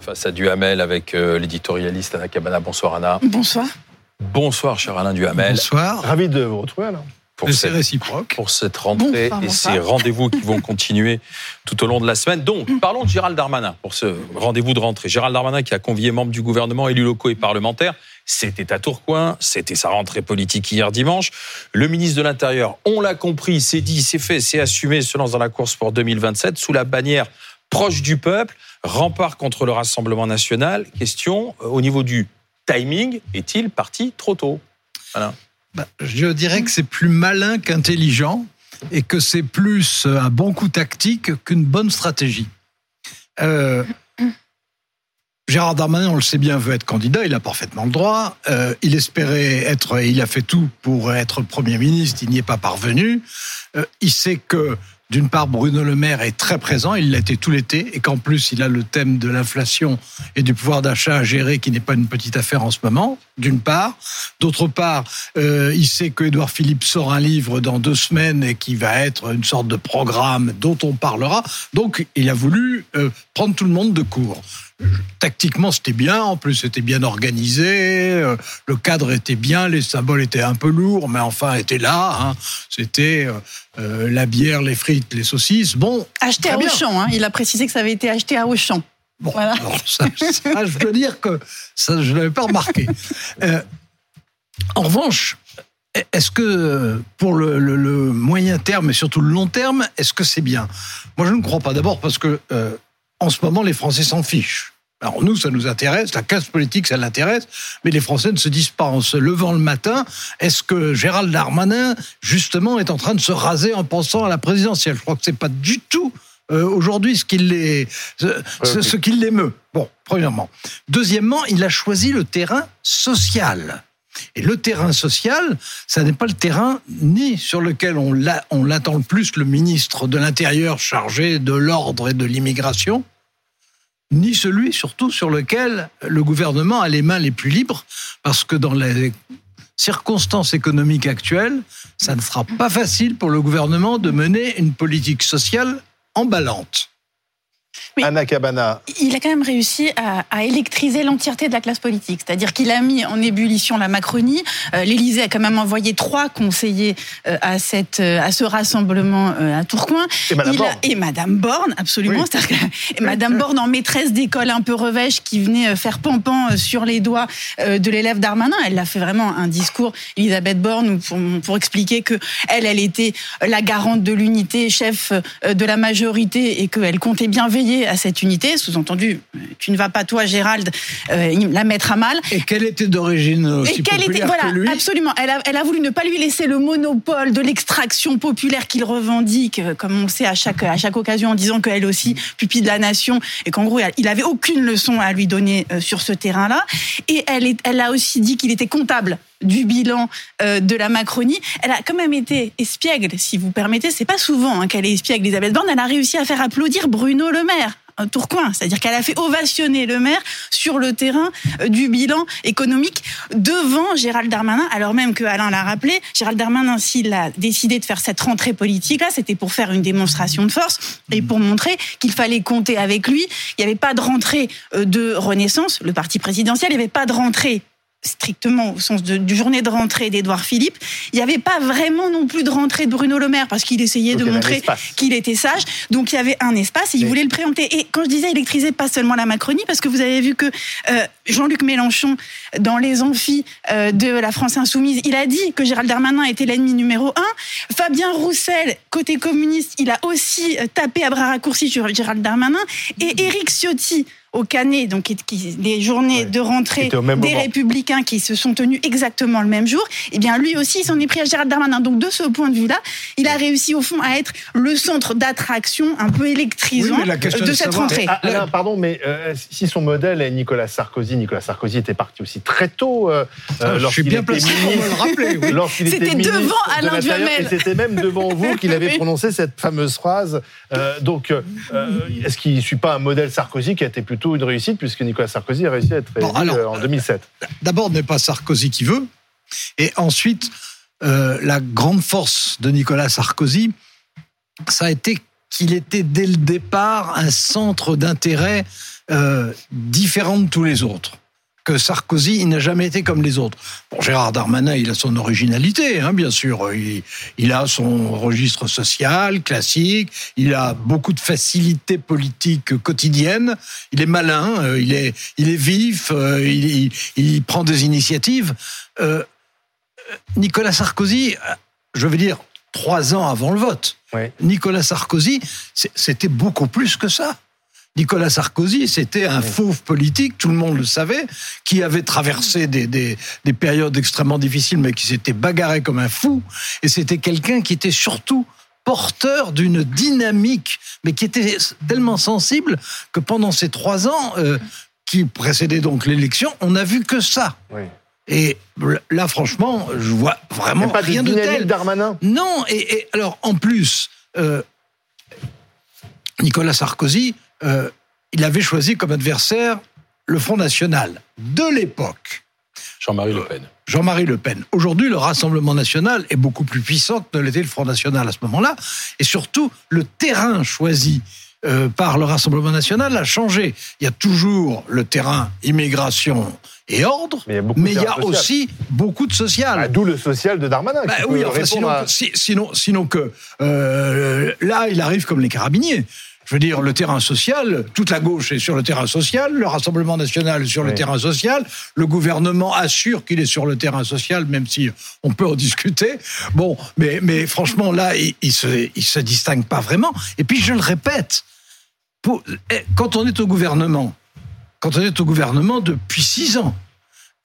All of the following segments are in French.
Face à Duhamel avec euh, l'éditorialiste Anna Cabana. Bonsoir Anna. Bonsoir. Bonsoir cher Alain Duhamel. Bonsoir. Ravi de vous retrouver Alain. Pour C'est cette, réciproque. pour cette rentrée et ces rendez-vous qui vont continuer tout au long de la semaine. Donc, parlons de Gérald Darmanin pour ce rendez-vous de rentrée. Gérald Darmanin qui a convié membres du gouvernement, élus locaux et parlementaires. C'était à Tourcoing, c'était sa rentrée politique hier dimanche. Le ministre de l'Intérieur, on l'a compris, c'est dit, c'est fait, c'est assumé, se lance dans la course pour 2027 sous la bannière proche du peuple, rempart contre le Rassemblement national. Question, euh, au niveau du timing, est-il parti trop tôt? Voilà. Bah, je dirais que c'est plus malin qu'intelligent et que c'est plus un bon coup tactique qu'une bonne stratégie. Euh, Gérard Darmanin, on le sait bien, veut être candidat, il a parfaitement le droit. Euh, il espérait être, il a fait tout pour être Premier ministre, il n'y est pas parvenu. Euh, il sait que, d'une part, Bruno Le Maire est très présent, il l'a été tout l'été, et qu'en plus, il a le thème de l'inflation et du pouvoir d'achat à gérer, qui n'est pas une petite affaire en ce moment, d'une part. D'autre part, euh, il sait que Édouard Philippe sort un livre dans deux semaines et qui va être une sorte de programme dont on parlera. Donc, il a voulu euh, prendre tout le monde de court. Tactiquement, c'était bien. En plus, c'était bien organisé. euh, Le cadre était bien. Les symboles étaient un peu lourds, mais enfin, étaient là. hein. C'était euh, euh, la bière, les frites, les saucisses. Bon, Acheté à. Auchan. hein. Il a précisé que ça avait été acheté à Auchan. Bon, Voilà. alors ça, ça, je dois dire que ça, je ne l'avais pas remarqué. Euh, en revanche, est-ce que pour le, le- le moyen terme et surtout le long terme, est-ce que c'est bien? Moi, je ne crois pas. D'abord parce que euh, en ce moment, les Français s'en fichent. Alors nous, ça nous intéresse, la classe politique, ça l'intéresse, mais les Français ne se disent pas en se levant le matin, est-ce que Gérald Darmanin, justement, est en train de se raser en pensant à la présidentielle? Je crois que c'est pas du tout euh, aujourd'hui ce qui les, ce, ce- ce qui l'émeut. Bon, premièrement. Deuxièmement, il a choisi le terrain social. Et le terrain social, ça n'est pas le terrain ni sur lequel on l'attend le plus, le ministre de l'Intérieur chargé de l'ordre et de l'immigration, ni celui surtout sur lequel le gouvernement a les mains les plus libres, parce que dans les circonstances économiques actuelles, ça ne sera pas facile pour le gouvernement de mener une politique sociale emballante. Oui. Anna Cabana, Il a quand même réussi à, à électriser l'entièreté de la classe politique. C'est-à-dire qu'il a mis en ébullition la Macronie. Euh, L'Élysée a quand même envoyé trois conseillers euh, à, cette, euh, à ce rassemblement à Tourcoing. Et Madame Il a- Borne. et Madame Borne, absolument. Oui. Que- et Madame Borne en maîtresse d'école un peu revêche qui venait faire pampan sur les doigts de l'élève Darmanin. Elle a fait vraiment un discours, Elisabeth Borne, pour, pour expliquer que elle, elle était la garante de l'unité, chef de la majorité et qu'elle comptait bien veiller à cette unité. Sous-entendu, euh, tu ne vas pas, toi, Gérald, euh, la mettre à mal. Et qu'elle était d'origine aussi Et qu'elle était, voilà, que lui. absolument. Elle a, elle a voulu ne pas lui laisser le monopole de l'extraction populaire qu'il revendique, euh, comme on le sait à chaque, à chaque occasion, en disant qu'elle aussi pupille de la nation et qu'en gros, il avait aucune leçon à lui donner euh, sur ce terrain-là. Et elle, est, elle a aussi dit qu'il était comptable du bilan euh, de la Macronie. Elle a quand même été espiègle, si vous permettez. C'est pas souvent hein, qu'elle est espiègle, Elisabeth Borne. Elle a réussi à faire applaudir Bruno Le Maire. un Tourcoing, c'est-à-dire qu'elle a fait ovationner le maire sur le terrain euh, du bilan économique devant Gérald Darmanin, alors même que Alain l'a rappelé, Gérald Darmanin, s'il a décidé de faire cette rentrée politique-là, c'était pour faire une démonstration de force et pour montrer qu'il fallait compter avec lui. Il n'y avait pas de rentrée euh, de Renaissance, le parti présidentiel, il n'y avait pas de rentrée strictement au sens de, du journée de rentrée d'Édouard Philippe. Il n'y avait pas vraiment non plus de rentrée de Bruno Le Maire parce qu'il essayait Donc de montrer qu'il était sage. Donc il y avait un espace et il voulait le préempter. Et quand je disais électriser pas seulement la Macronie, parce que vous avez vu que euh, Jean-Luc Mélenchon, dans les amphis euh, de la France Insoumise, il a dit que Gérald Darmanin était l'ennemi numéro un. Fabien Roussel, côté communiste, il a aussi euh, tapé à bras raccourcis sur Gérald Darmanin. Et Éric Ciotti, au Canet, donc qui- les journées Ouais. de rentrée des moment. Républicains qui se sont tenus exactement le même jour, eh bien lui aussi il s'en est pris à Gérald Darmanin. Donc de ce point de vue-là, il a réussi au fond à être le centre d'attraction un peu électrisant Oui, de de cette savoir- rentrée. Ah, Alain, pardon, mais euh, si son modèle est Nicolas Sarkozy, Nicolas Sarkozy était parti aussi très tôt. euh, Ah, euh, je suis lorsqu'il bien était placé pour me le ministre- rappeler. oui. Lorsqu'il était C'était devant de Alain Duhamel. Et c'était même devant vous qu'il avait prononcé cette fameuse phrase. Euh, donc, euh, euh, est-ce qu'il ne suit pas un modèle Sarkozy qui a été plutôt une réussite, puisque Nicolas Sarkozy a réussi à être élu Bon, alors- euh, en 2007 D'abord, n'est pas Sarkozy qui veut. Et ensuite, euh, la grande force de Nicolas Sarkozy, ça a été qu'il était dès le départ un centre d'intérêt euh, différent de tous les autres que Sarkozy, il n'a jamais été comme les autres. Bon, Gérard Darmanin, il a son originalité, hein, bien sûr. Il, il, a son registre social, classique. Il a beaucoup de facilité politique quotidienne. Il est malin, euh, il est, il est vif, euh, il, il, il, prend des initiatives. Euh, Nicolas Sarkozy, je veux dire, trois ans avant le vote. Nicolas Sarkozy, c'était beaucoup plus que ça. Nicolas Sarkozy, c'était un fauve politique, tout le monde le savait, qui avait traversé des, des, des périodes extrêmement difficiles, mais qui s'était bagarré comme un fou. Et c'était quelqu'un qui était surtout porteur d'une dynamique, mais qui était tellement sensible que pendant ces trois ans euh, qui précédaient donc l'élection, on n'a vu que ça. Oui. Et là, franchement, je vois vraiment pas rien de tel. Darmanin. Non, et, et alors en plus, euh, Nicolas Sarkozy, euh, il avait choisi comme adversaire le Front National de l'époque. Jean-Marie Le Pen. Jean-Marie Le Pen. Aujourd'hui, le Rassemblement national est beaucoup plus puissant que ne l'était le Front national à ce moment-là. Et surtout, le terrain choisi euh, par le Rassemblement national a changé. Il y a toujours le terrain immigration et ordre, Mais il y a mais il y aussi beaucoup de social. Ah, D'où le social de Darmanin. Bah qui oui, peut enfin, répondre sinon, à- que- si- sinon, sinon que euh, là, il arrive comme les carabiniers. Je veux dire, le terrain social, toute la gauche est sur le terrain social, le Rassemblement national est sur le terrain social, le gouvernement assure qu'il est sur le terrain social, même si on peut en discuter. Bon, mais, mais franchement, là, il, il se, il se distingue pas vraiment. Et puis, je le répète, pour- eh, quand on est au gouvernement, quand on est au gouvernement depuis six ans,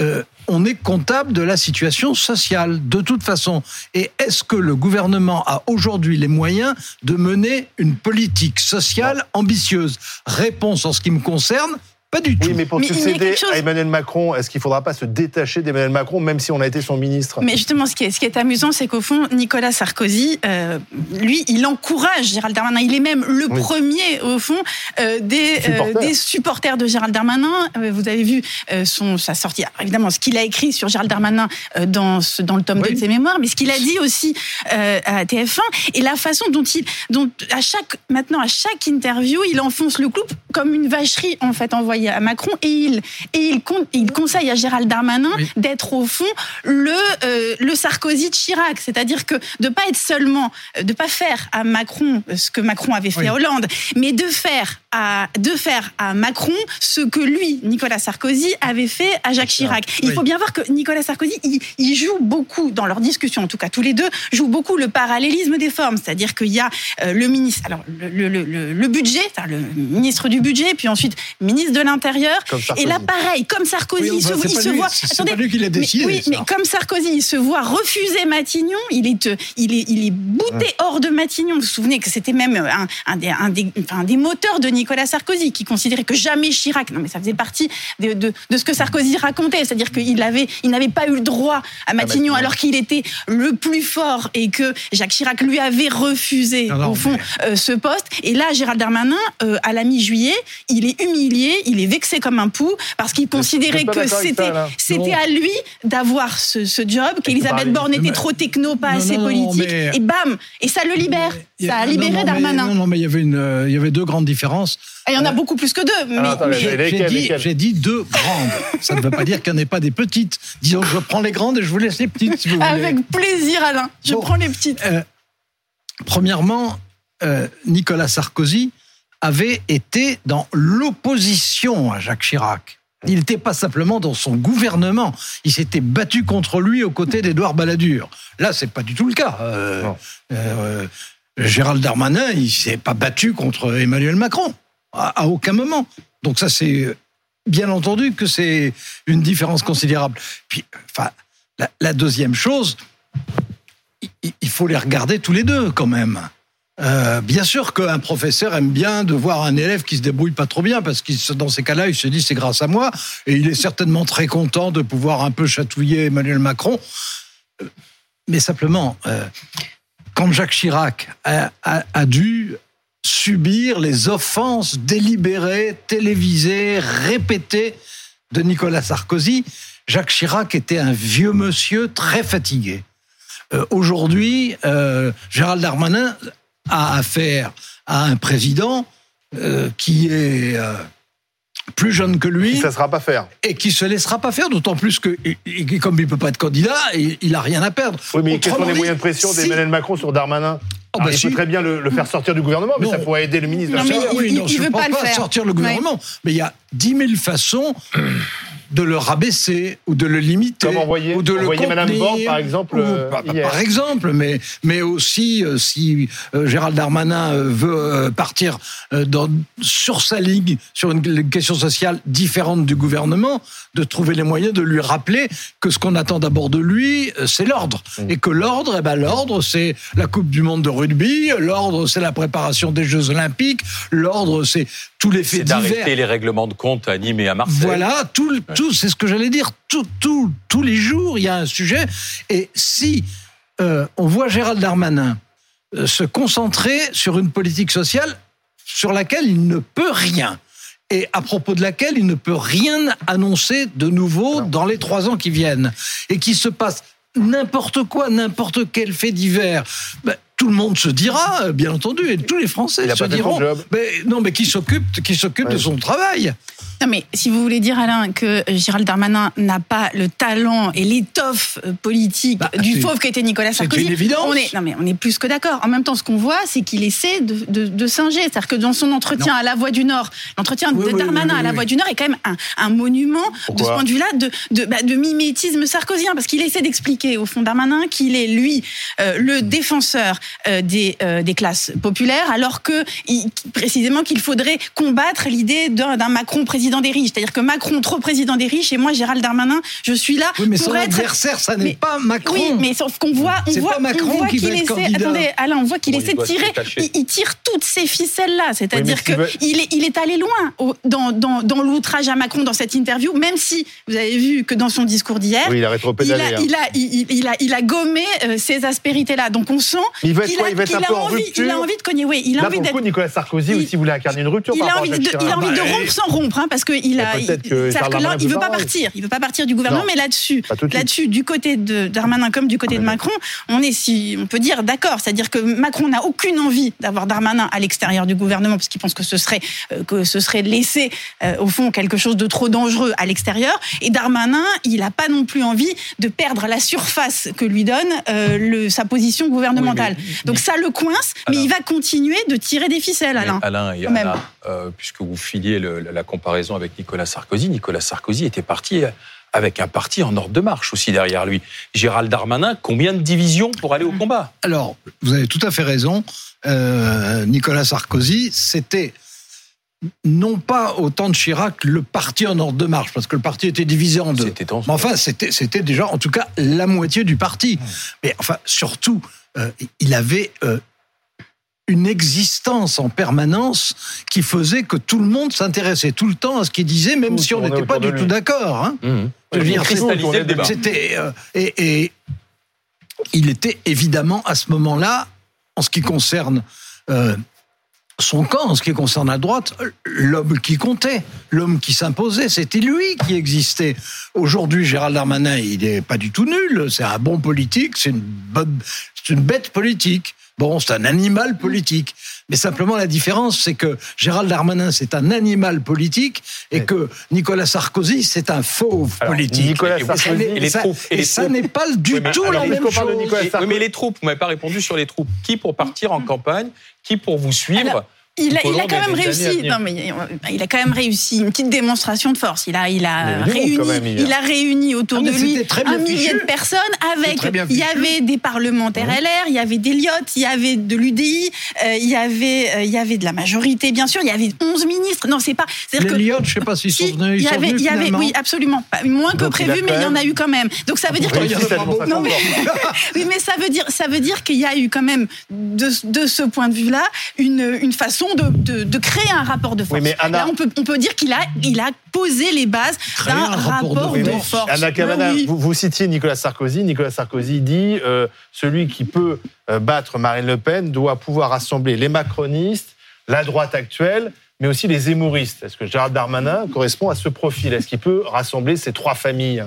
euh, on est comptable de la situation sociale, de toute façon. Et est-ce que le gouvernement a aujourd'hui les moyens de mener une politique sociale ambitieuse? Réponse en ce qui me concerne, pas du tout. Oui, mais pour Mais succéder chose- à Emmanuel Macron, est-ce qu'il ne faudra pas se détacher d'Emmanuel Macron, même si on a été son ministre? Mais justement, ce qui est, ce qui est amusant, c'est qu'au fond, Nicolas Sarkozy, euh, lui, il encourage Gérald Darmanin. Il est même le Oui. premier, au fond, euh, des, euh, Supporters. des supporters de Gérald Darmanin. Euh, vous avez vu euh, son, sa sortie, alors, évidemment, ce qu'il a écrit sur Gérald Darmanin euh, dans, ce, dans le tome Oui. 2 de ses mémoires, mais ce qu'il a dit aussi euh, à TF1 et la façon dont il, dont à chaque, maintenant, à chaque interview, il enfonce le clou comme une vacherie, en fait, envoyée à Macron et il, et il, con- il conseille à Gérald Darmanin Oui. d'être au fond le, euh, le Sarkozy de Chirac, c'est-à-dire que de pas être seulement, de pas faire à Macron ce que Macron avait fait Oui. à Hollande, mais de faire à de faire à Macron ce que lui, Nicolas Sarkozy, avait fait à Jacques Chirac. Il Oui. faut bien voir que Nicolas Sarkozy, il, il joue beaucoup dans leurs discussions, en tout cas tous les deux, jouent beaucoup le parallélisme des formes, c'est-à-dire qu'il y a euh, le ministre, alors le, le, le, budget, le ministre du budget, puis ensuite ministre de l'Intérieur. Sarkozy. Et là, pareil, comme Sarkozy, Oui, il se, il lui- voit. Attendez, pas lui qui l'a mais- décidé, oui, mais comme Sarkozy, il se voit refuser Matignon, il est, il est, il est bouté hors de Matignon. Vous vous souvenez que c'était même un, un, des, un, des, enfin, un des moteurs de Nicolas Sarkozy, qui considérait que jamais Chirac, non mais ça faisait partie de, de, de ce que Sarkozy racontait, c'est-à-dire qu'il avait, il n'avait pas eu le droit à Matignon, alors qu'il était le plus fort et que Jacques Chirac lui avait refusé, Non, non, au fond, euh, ce poste. Et là, Gérald Darmanin, euh, à la mi-juillet, il est humilié, il est vexé comme un pou, parce qu'il considérait que c'était c'était à lui d'avoir ce, ce job, qu'Elisabeth Borne était Mais- trop techno, pas Non, assez non, politique, mais- et bam Et ça le libère, ça a libéré non, mais- Darmanin. non, non, mais il y avait une, euh, il y avait deux grandes différences. Et il y en a Euh, beaucoup plus que deux, mais, mais- J'ai dit, lesquelles j'ai dit deux grandes. Ça ne veut pas dire qu'il n'y en ait pas des petites. Disons, je prends les grandes et je vous laisse les petites, si vous voulez. avec plaisir, Alain. Je Bon. prends les petites. Euh, premièrement, euh, Nicolas Sarkozy avait été dans l'opposition à Jacques Chirac. Il n'était pas simplement dans son gouvernement. Il s'était battu contre lui aux côtés d'Édouard Balladur. Là, c'est pas du tout le cas. Euh, euh, Gérald Darmanin, il s'est pas battu contre Emmanuel Macron à, à aucun moment. Donc ça, c'est bien entendu que c'est une différence considérable. Puis, enfin, la, la deuxième chose, il- il faut les regarder tous les deux quand même. Euh, bien sûr qu'un professeur aime bien de voir un élève qui se débrouille pas trop bien parce que dans ces cas-là, il se dit c'est grâce à moi et il est certainement très content de pouvoir un peu chatouiller Emmanuel Macron. Euh, Mais simplement, euh, quand Jacques Chirac a, dû subir les offenses délibérées, télévisées, répétées de Nicolas Sarkozy, Jacques Chirac était un vieux monsieur très fatigué. Euh, Aujourd'hui, euh, Gérald Darmanin a affaire à un président euh, qui est euh, plus jeune que lui Ça ne sera pas faire. et qui se laissera pas faire, d'autant plus que, et- et comme il peut pas être candidat, il, il a rien à perdre. Oui, mais quels sont les moyens de pression si- d'Emmanuel Macron sur Darmanin Oh, Alors, bah Il si. peut très bien le, le faire sortir du gouvernement, mais Non. ça pourrait aider le ministre de Non, mais l'Intérieur. il- oui, non, il je veut ne pas pense le pas faire. sortir le gouvernement, mais il y a 10 000 façons de le rabaisser ou de le limiter Comme envoyer- ou de le Madame Borne, par exemple, ou- euh, bah, bah, hier. par exemple, mais mais aussi euh, si euh, Gérald Darmanin euh, veut euh, partir euh, dans, sur sa ligne sur une, question sociale différente du gouvernement, de trouver les moyens de lui rappeler que ce qu'on attend d'abord de lui, euh, c'est l'ordre, Mm. et que l'ordre, eh ben l'ordre, c'est la Coupe du Monde de rugby, l'ordre, c'est la préparation des Jeux Olympiques, l'ordre, c'est tous les faits divers. d'arrêter les règlements de compte à Nîmes et à Marseille. Voilà, tout, tout c'est ce que j'allais dire. Tout, tout, tous les jours, il y a un sujet. Et si euh, on voit Gérald Darmanin euh, se concentrer sur une politique sociale sur laquelle il ne peut rien, et à propos de laquelle il ne peut rien annoncer de nouveau dans les trois ans qui viennent, et qui se passe n'importe quoi, n'importe quel fait divers, ben, tout le monde se dira, euh, bien entendu, et tous les Français se diront, job. ben, non, mais qui s'occupe, qui s'occupe de son travail? Non, mais si vous voulez dire, Alain, que Gérald Darmanin n'a pas le talent et l'étoffe euh, politique Bah, du fauve qu'était Nicolas Sarkozy, une évidence. on est, non, mais on est plus que d'accord. En même temps, ce qu'on voit, c'est qu'il essaie de, de, de singer. C'est-à-dire que dans son entretien à La Voix du Nord, l'entretien Oui, de oui, Darmanin oui, à La. Voix du Nord est quand même un, un monument de ce point de vue-là de, de, bah, de mimétisme sarkozien. Parce qu'il essaie d'expliquer, au fond, Darmanin, qu'il est, lui, euh, le défenseur euh, des, euh, des classes populaires, alors que, il- précisément, qu'il faudrait combattre l'idée d'un d'un Macron président des riches. C'est-à-dire que Macron trop président des riches et moi, Gérald Darmanin, je suis là Oui, mais pour son être adversaire, ça n'est Mais- pas Macron. oui, mais sauf qu'on voit, on voit, Macron on voit qu'il essaie. candidat. Attendez, Alain, on voit qu'il Bon, essaie de tirer. Il, il tire toutes ces ficelles là, c'est-à-dire Oui, qu'il il est, il est allé loin au- dans, dans, dans l'outrage à Macron dans cette interview, même si vous avez vu que dans son discours d'hier. Oui, il a Il hein. il, a, il, il a, il a gommé euh, ces aspérités-là. Donc on sent Il va être qu'il quoi a, Il va être qu'il un a envie, il a envie de cogner. Oui, il a Là, envie pour le d'être coup, Nicolas Sarkozy il- aussi voulait incarner une rupture il par a envie à de, Jacques il a Chirac. envie de rompre sans rompre, hein, parce qu'il a. Il- que c'est-à-dire Charles que là, il veut pas partir. Il veut pas partir du gouvernement, Non. mais là-dessus, là-dessus, du côté de Darmanin comme du côté de Macron, on est si, on peut dire d'accord. C'est-à-dire que Macron n'a aucune envie d'avoir Darmanin à l'extérieur du gouvernement, parce qu'il pense que ce serait euh, que ce serait laisser euh, au fond quelque chose de trop dangereux à l'extérieur. Et Darmanin, il n'a pas non plus envie de perdre la surface que lui donne euh, le, sa position gouvernementale. Oui, mais- Donc ça le coince, mais Alain. il va continuer de tirer des ficelles, Alain. Alain et. Anna, euh, puisque vous filiez le- la, la comparaison avec Nicolas Sarkozy, Nicolas Sarkozy était parti avec un parti en ordre de marche aussi derrière lui. Gérald Darmanin, combien de divisions pour aller au combat? Alors, vous avez tout à fait raison. Euh, Nicolas Sarkozy, c'était non pas au temps de Chirac le parti en ordre de marche, parce que le parti était divisé en deux. C'était en- Mais enfin, c'était déjà, en tout cas, la moitié du parti. Mais enfin, surtout, euh, il avait euh, une existence en permanence qui faisait que tout le monde s'intéressait tout le temps à ce qu'il disait, même Tout si on n'était pas du tout d'accord. Hein. Mmh. Débat. C'était euh, et, et il était évidemment à ce moment-là, en ce qui concerne euh, son camp, en ce qui concerne la droite, l'homme qui comptait, l'homme qui s'imposait, c'était lui qui existait. Aujourd'hui, Gérald Darmanin, il n'est pas du tout nul. C'est un bon politique, c'est une bonne, c'est une bête politique. Bon, c'est un animal politique. Mais simplement, la différence, c'est que Gérald Darmanin, c'est un animal politique et Ouais. que Nicolas Sarkozy, c'est un fauve Alors, politique. Nicolas Et ça Sarkozy- n'est- Et les troupes, et ça n'est pas du Oui, tout alors, la même chose. Oui, mais les troupes, vous m'avez pas répondu sur les troupes. Qui pour partir en campagne Qui pour vous suivre Alors, Il a, il a quand des- même des réussi. Non, mais euh, il a quand même réussi une petite démonstration de force. Il a, il a Il y réuni, il a réuni autour Ah, de lui un millier fichu. de personnes. Avec, bien il y avait des parlementaires LR, il y avait d'Eliott, il y avait de l'UDI, euh, il y avait, euh, il y avait de la majorité, bien sûr. Il y avait 11 ministres. Non, c'est pas. C'est-à-dire que Les Lyotte, je sais pas s'ils si, sont venus. il Ils y sont avait, venus il y avait, oui, absolument. Pas- Moins que Donc, il prévu, mais il y en a eu quand même. Donc ça veut dire que il y non, mais, oui, mais ça veut dire, ça veut dire qu'il y a eu quand même, de, de ce point de vue-là, une, une façon de, de, de créer un rapport de force. Oui, mais Anna- Là, on peut, on peut dire qu'il a, il a posé les bases d'un un rapport de rapport de, force. force. Anna Cavana, oui. vous, vous citiez Nicolas Sarkozy. Nicolas Sarkozy dit euh, celui qui peut euh, battre Marine Le Pen doit pouvoir rassembler les macronistes, la droite actuelle, mais aussi les émouristes. Est-ce que Gérald Darmanin correspond à ce profil? Est-ce qu'il peut rassembler ces trois familles?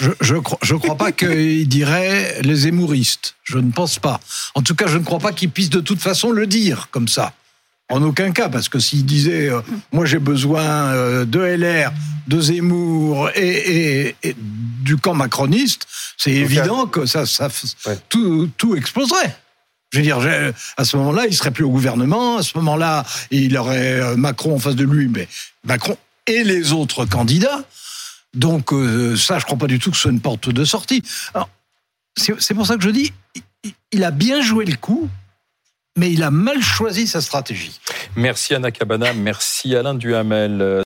Je je crois, je crois pas qu'il dirait les émouristes. Je ne pense pas. En tout cas, je ne crois pas qu'il puisse de toute façon le dire comme ça. En aucun cas, parce que s'il disait euh, moi j'ai besoin euh, de LR, de Zemmour et, et- et du camp macroniste, c'est évident que ça, ça Ouais. tout, tout exploserait. Je veux dire, à ce moment-là, il serait plus au gouvernement. À ce moment-là, il aurait euh, Macron en face de lui, mais Macron et les autres candidats. Donc euh, ça, je crois pas du tout que ce soit une porte de sortie. Alors, C'est pour ça que je dis, il a bien joué le coup, mais il a mal choisi sa stratégie. Merci Anna Cabana, merci Alain Duhamel.